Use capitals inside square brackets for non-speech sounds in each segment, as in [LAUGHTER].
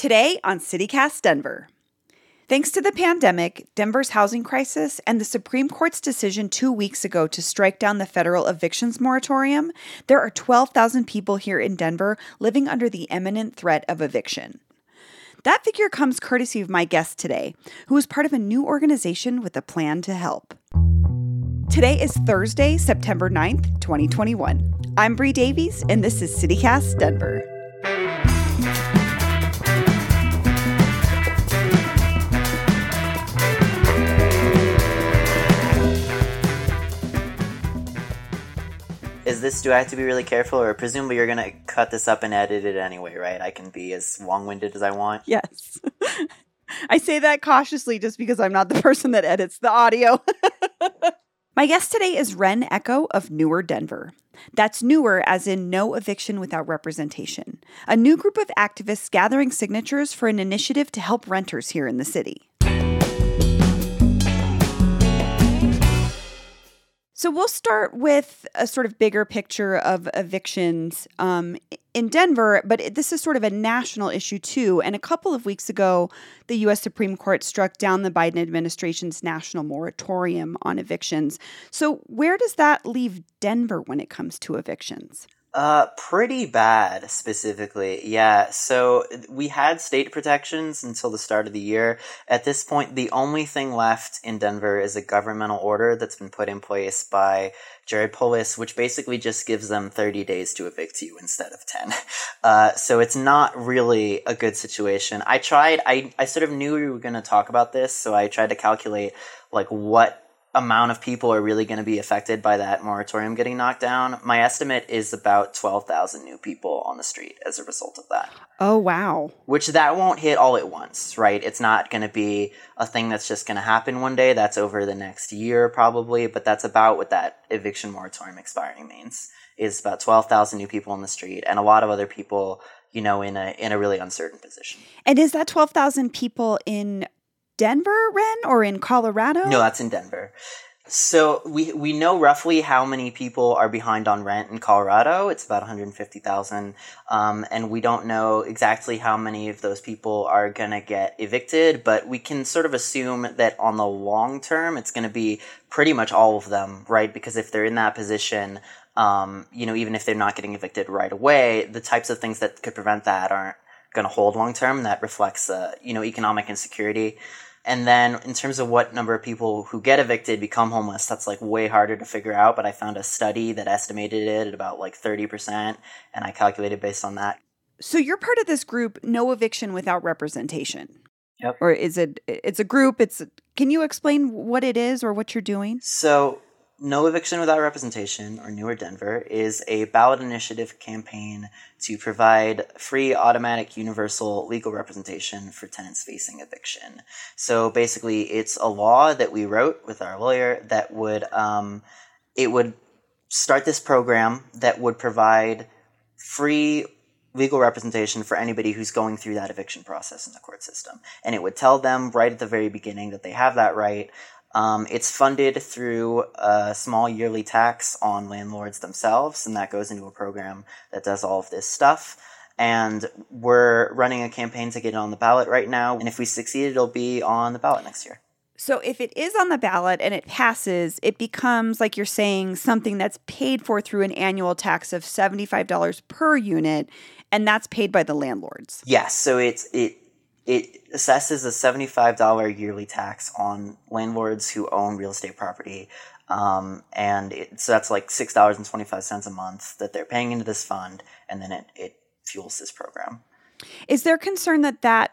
Today on CityCast Denver. Thanks to the pandemic, Denver's housing crisis, and the Supreme Court's decision two weeks ago to strike down the federal evictions moratorium, there are 12,000 people here in Denver living under the imminent threat of eviction. That figure comes courtesy of my guest today, who is part of a new organization with a plan to help. Today is Thursday, September 9th, 2021. I'm Bree Davies, and this is CityCast Denver. Is this do I have to be really careful or presumably you're gonna cut this up and edit it anyway, right? I can be as long winded as I want. Yes. [LAUGHS] I say that cautiously just because I'm not the [LAUGHS] person that edits the audio. [LAUGHS] My guest today is Ren Echo of NEWR Denver. That's newer as in no eviction without representation, a new group of activists gathering signatures for an initiative to help renters here in the city. So we'll start with a sort of bigger picture of evictions um, in Denver, but this is sort of a national issue too. And a couple of weeks ago, the U.S. Supreme Court struck down the Biden administration's national moratorium on evictions. So where does that leave Denver when it comes to evictions? Uh, pretty bad, specifically. Yeah. So we had state protections until the start of the year. At this point, the only thing left in Denver is a governmental order that's been put in place by Jared Polis, which basically just gives them 30 days to evict you instead of 10. [LAUGHS] Uh, so it's not really a good situation. I tried, I, I sort of knew we were going to talk about this, so I tried to calculate like what amount of people are really going to be affected by that moratorium getting knocked down. My estimate is about 12,000 new people on the street as a result of that. Oh, wow. Which that won't hit all at once, right? It's not going to be a thing that's just going to happen one day. That's over the next year probably, but that's about what that eviction moratorium expiring means. Is about 12,000 new people on the street and a lot of other people you know in a in a really uncertain position. And is that 12,000 people in Denver, Ren, or in Colorado? No, that's in Denver. So we we know roughly how many people are behind on rent in Colorado. It's about 150,000, um, and we don't know exactly how many of those people are gonna get evicted. But we can sort of assume that on the long term, it's gonna be pretty much all of them, right? Because if they're in that position, um, you know, even if they're not getting evicted right away, the types of things that could prevent that aren't going to hold long term. That reflects, uh, you know, economic insecurity. And then in terms of what number of people who get evicted become homeless, that's like way harder to figure out. But I found a study that estimated it at about like 30%, and I calculated based on that. So you're part of this group, No Eviction Without Representation. Yep. Or is it, it's a group, it's, can you explain what it is or what you're doing? So no Eviction Without Representation, or NEWR Denver, is a ballot initiative campaign to provide free, automatic, universal legal representation for tenants facing eviction. So basically, it's a law that we wrote with our lawyer that would um, it would start this program that would provide free legal representation for anybody who's going through that eviction process in the court system. And it would tell them right at the very beginning that they have that right. Um, it's funded through a small yearly tax on landlords themselves, and that goes into a program that does all of this stuff. And we're running a campaign to get it on the ballot right now. And if we succeed, it'll be on the ballot next year. So if it is on the ballot and it passes, it becomes, like you're saying, something that's paid for through an annual tax of $75 per unit, and that's paid by the landlords. Yes. So it's it it assesses a $75 yearly tax on landlords who own real estate property. Um, and it, so that's like $6.25 a month that they're paying into this fund, and then it, it fuels this program. Is there concern that that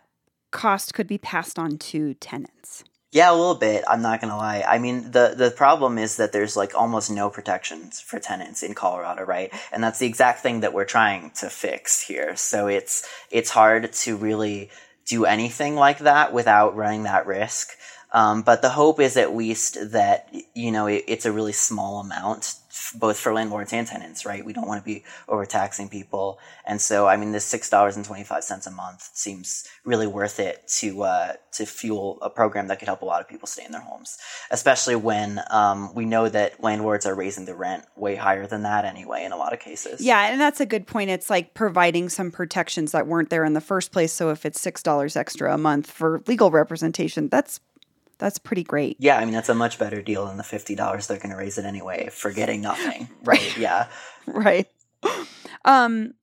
cost could be passed on to tenants? Yeah, a little bit. I'm not gonna lie. I mean, the the problem is that there's like almost no protections for tenants in Colorado, right? And that's the exact thing that we're trying to fix here. So it's it's hard to really do anything like that without running that risk. Um, but the hope is at least that you know it, it's a really small amount both for landlords and tenants, right? We don't want to be overtaxing people, and so I mean, this six dollars and twenty five cents a month seems really worth it to uh, to fuel a program that could help a lot of people stay in their homes, especially when um, we know that landlords are raising the rent way higher than that anyway in a lot of cases. Yeah, and that's a good point. It's like providing some protections that weren't there in the first place. So if it's six dollars extra a month for legal representation, that's that's pretty great. Yeah, I mean that's a much better deal than the fifty dollars they're going to raise it anyway for getting nothing. right? [LAUGHS] Yeah. right. Um.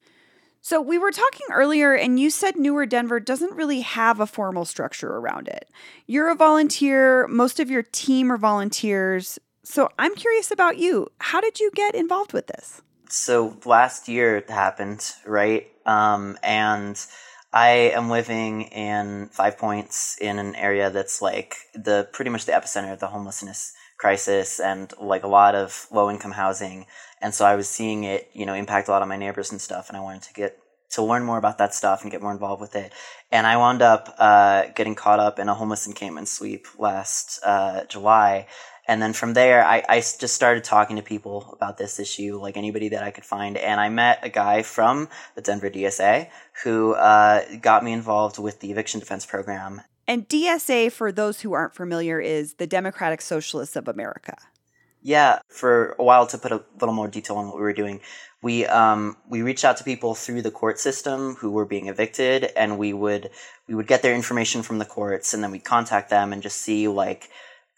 So we were talking earlier, and you said NEWR Denver doesn't really have a formal structure around it. You're a volunteer. Most of your team are volunteers. So I'm curious about you. How did you get involved with this? So last year it happened, right? Um, and I am living in Five Points in an area that's like the pretty much the epicenter of the homelessness crisis and like a lot of low income housing. And so I was seeing it, you know, impact a lot of my neighbors and stuff. And I wanted to get to learn more about that stuff and get more involved with it. And I wound up uh, getting caught up in a homeless encampment sweep last uh, July and then from there, I, I just started talking to people about this issue, like anybody that I could find. And I met a guy from the Denver DSA who uh, got me involved with the eviction defense program. And DSA, for those who aren't familiar, is the Democratic Socialists of America. Yeah, for a while to put a little more detail on what we were doing, we um, we reached out to people through the court system who were being evicted, and we would we would get their information from the courts, and then we'd contact them and just see like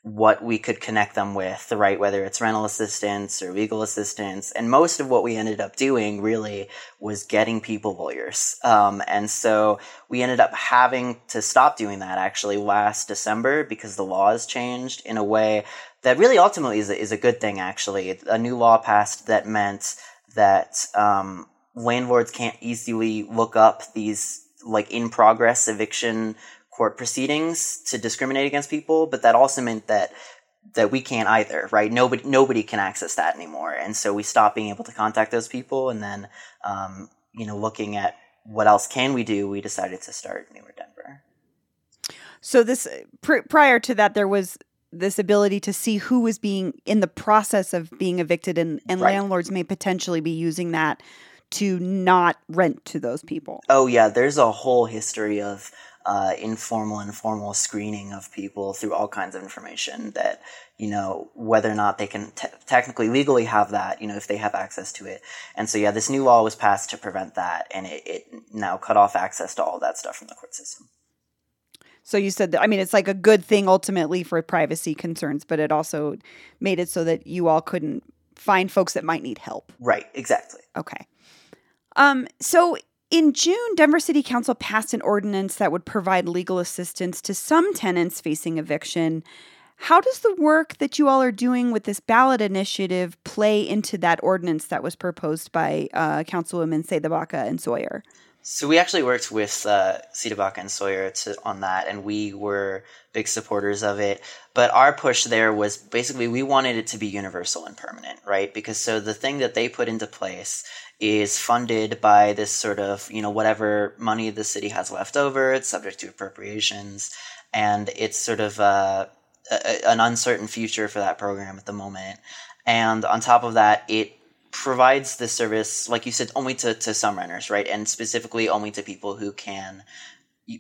what we could connect them with, right? Whether it's rental assistance or legal assistance. And most of what we ended up doing really was getting people lawyers. Um, and so we ended up having to stop doing that actually last December because the laws changed in a way that really ultimately is a, is a good thing, actually. A new law passed that meant that um, landlords can't easily look up these like in progress eviction court proceedings to discriminate against people, but that also meant that that we can't either, right? Nobody nobody can access that anymore, and so we stopped being able to contact those people, and then um, you know, looking at what else can we do, we decided to start NEWR Denver. So this pr- prior to that, there was this ability to see who was being in the process of being evicted, and, and right. landlords may potentially be using that to not rent to those people. Oh yeah, there's a whole history of uh, informal and formal screening of people through all kinds of information that you know whether or not they can te- technically legally have that you know if they have access to it and so yeah this new law was passed to prevent that and it, it now cut off access to all that stuff from the court system so you said that I mean it's like a good thing ultimately for privacy concerns, but it also made it so that you all couldn't find folks that might need help. Right, exactly. Okay. Um so in June, Denver City Council passed an ordinance that would provide legal assistance to some tenants facing eviction. How does the work that you all are doing with this ballot initiative play into that ordinance that was proposed by uh, Councilwoman Amanda Sawyer? So we actually worked with uh, and Sawyer to, on that, and we were big supporters of it. But our push there was basically we wanted it to be universal and permanent, right? Because so the thing that they put into place is funded by this sort of, you know, whatever money the city has left over. It's subject to appropriations. And it's sort of uh, a, an uncertain future for that program at the moment. And on top of that, it provides the service, like you said, only to, to some renters, right? And specifically only to people who can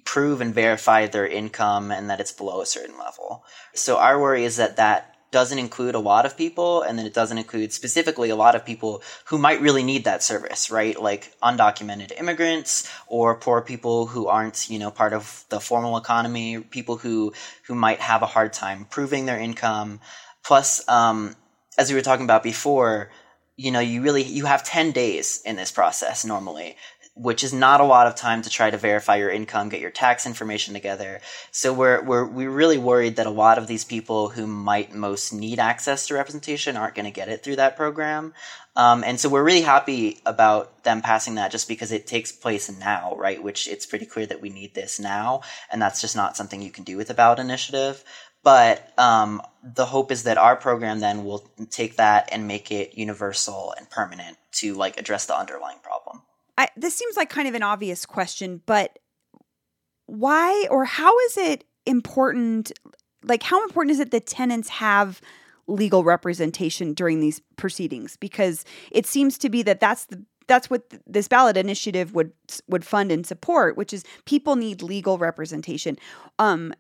prove and verify their income and that it's below a certain level. So our worry is that that doesn't include a lot of people and then it doesn't include specifically a lot of people who might really need that service right? Like undocumented immigrants or poor people who aren't you know part of the formal economy people who who might have a hard time proving their income. Plus um, as we were talking about before you know you really you have 10 days in this process normally which is not a lot of time to try to verify your income, get your tax information together. So we're we're we're really worried that a lot of these people who might most need access to representation aren't going to get it through that program. Um, and so we're really happy about them passing that just because it takes place now, right? Which it's pretty clear that we need this now, and that's just not something you can do with a ballot initiative. But um, the hope is that our program then will take that and make it universal and permanent to like address the underlying problem. I, this seems like kind of an obvious question, but why or how is it important? Like, how important is it that tenants have legal representation during these proceedings because it seems to be that that's the that's what th- this ballot initiative would would fund and support, which is people need legal representation. Um,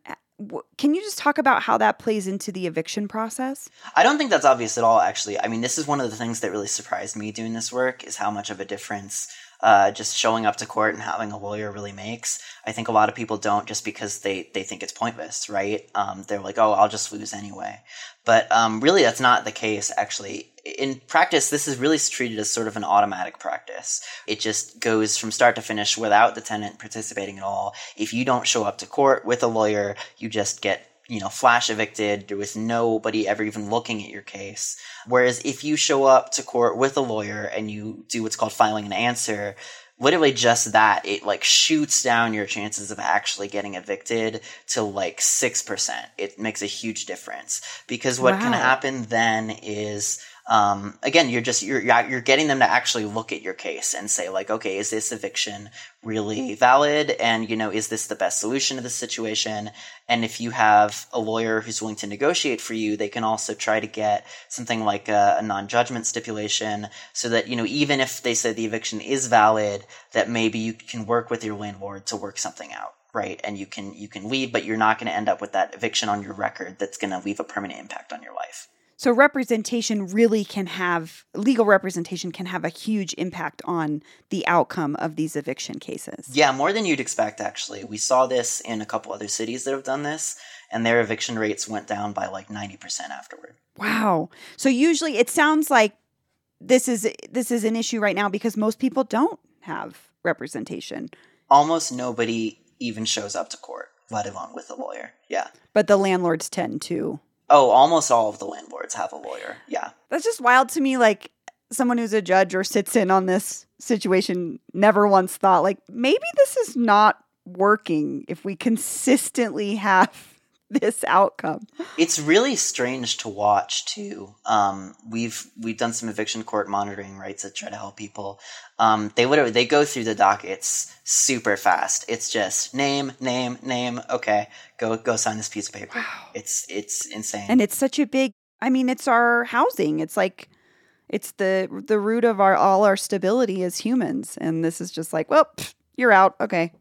can you just talk about how that plays into the eviction process? I don't think that's obvious at all. Actually, I mean, this is one of the things that really surprised me doing this work is how much of a difference uh, just showing up to court and having a lawyer really makes. I think a lot of people don't just because they, they think it's pointless, right? Um, they're like, oh, I'll just lose anyway. But um, really, that's not the case, actually. In practice, this is really treated as sort of an automatic practice. It just goes from start to finish without the tenant participating at all. If you don't show up to court with a lawyer, you just get you know, flash evicted There was nobody ever even looking at your case. Whereas if you show up to court with a lawyer and you do what's called filing an answer, literally just that, it like shoots down your chances of actually getting evicted to like 6%. It makes a huge difference because what wow. can happen then is um, again, you're just you're you're getting them to actually look at your case and say like, okay, is this eviction really valid? And you know, is this the best solution to the situation? And if you have a lawyer who's willing to negotiate for you, they can also try to get something like a, a non-judgment stipulation, so that you know, even if they say the eviction is valid, that maybe you can work with your landlord to work something out right and you can you can leave but you're not going to end up with that eviction on your record that's going to leave a permanent impact on your life so representation really can have legal representation can have a huge impact on the outcome of these eviction cases. Yeah, more than you'd expect actually. We saw this in a couple other cities that have done this and their eviction rates went down by like 90% afterward. Wow. So usually it sounds like this is this is an issue right now because most people don't have representation. Almost nobody even shows up to court, let alone with a lawyer. Yeah. But the landlords tend to Oh, almost all of the landlords have a lawyer. Yeah. That's just wild to me. Like someone who's a judge or sits in on this situation never once thought, like, maybe this is not working if we consistently have this outcome. It's really strange to watch too. Um, we've we've done some eviction court monitoring, right, to try to help people. Um, they literally they go through the dockets super fast. It's just name, name, name. Okay, go go sign this piece of paper. Wow. It's it's insane. And it's such a big. I mean, it's our housing. It's like it's the the root of our all our stability as humans. And this is just like, well, pff, you're out. Okay.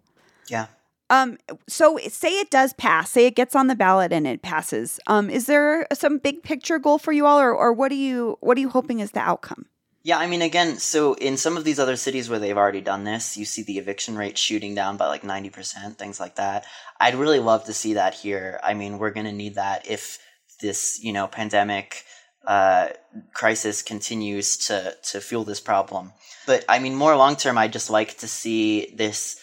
Yeah. Um, so say it does pass, say it gets on the ballot and it passes. Um, is there some big picture goal for you all, or, or what are you what are you hoping is the outcome? Yeah, I mean, again, so in some of these other cities where they've already done this, you see the eviction rate shooting down by like 90%, things like that. I'd really love to see that here. I mean, we're going to need that if this, you know, pandemic uh, crisis continues to, to fuel this problem. But I mean, more long term, I'd just like to see this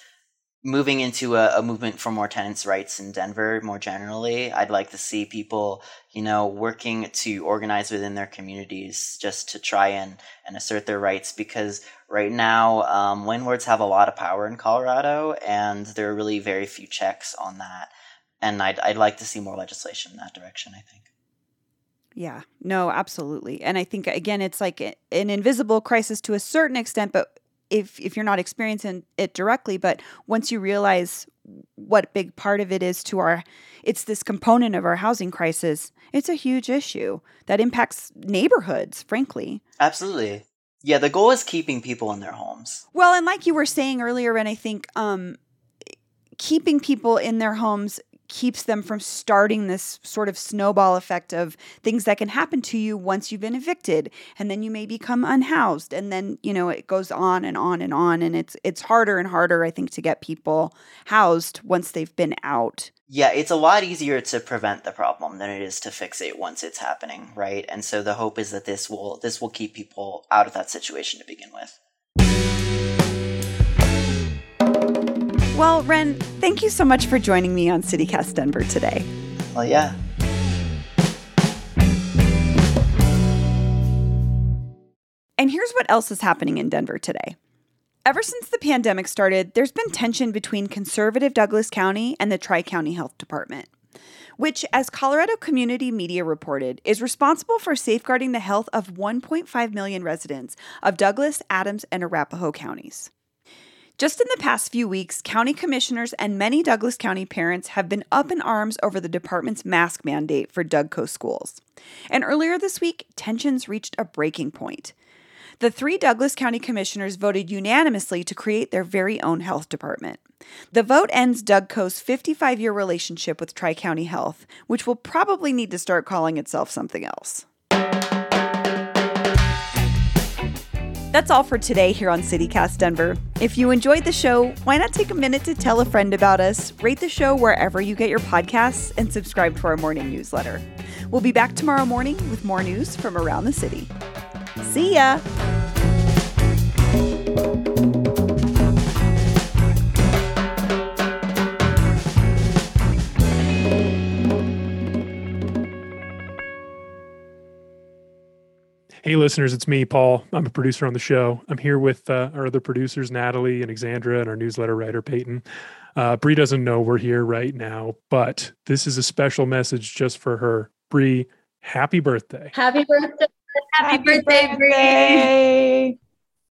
moving into a, a, movement for more tenants' rights in Denver more generally. I'd like to see people, you know, working to organize within their communities just to try and, and assert their rights because right now um, landlords have a lot of power in Colorado and there are really very few checks on that. And I'd, I'd like to see more legislation in that direction, I think. Yeah, no, absolutely. And I think, again, it's like an invisible crisis to a certain extent, but if if you're not experiencing it directly but once you realize what big part of it is to our it's this component of our housing crisis it's a huge issue that impacts neighborhoods frankly. Absolutely. Yeah the goal is keeping people in their homes. Well and like you were saying earlier and i think um keeping people in their homes keeps them from starting this sort of snowball effect of things that can happen to you once you've been evicted. And then you may become unhoused. And then you know it goes on and on and on. And it's it's harder and harder i think to get people housed once they've been out. Yeah it's a lot easier to prevent the problem than it is to fix it once it's happening right? And so the hope is that this will this will keep people out of that situation to begin with Well, Ren, thank you so much for joining me on CityCast Denver today. Well, yeah. And here's what else is happening in Denver today. Ever since the pandemic started, there's been tension between conservative Douglas County and the Tri County Health Department, which, as Colorado Community Media reported, is responsible for safeguarding the health of 1.5 million residents of Douglas, Adams, and Arapahoe counties. Just in the past few weeks, county commissioners and many Douglas County parents have been up in arms over the department's mask mandate for Dougco schools. And earlier this week, tensions reached a breaking point. The three Douglas County commissioners voted unanimously to create their very own health department. The vote ends Dougco's 55 year relationship with Tri County Health, which will probably need to start calling itself something else. That's all for today here on CityCast Denver. If you enjoyed the show, why not take a minute to tell a friend about us, rate the show wherever you get your podcasts, and subscribe to our morning newsletter. We'll be back tomorrow morning with more news from around the city. See ya! Hey, listeners, it's me, Paul. I'm a producer on the show. I'm here with uh, our other producers, Natalie and Alexandra, and our newsletter writer, Peyton. Uh, Bree doesn't know we're here right now, but this is a special message just for her. Bree, happy birthday. Happy birthday. Happy, happy birthday, birthday. Bree.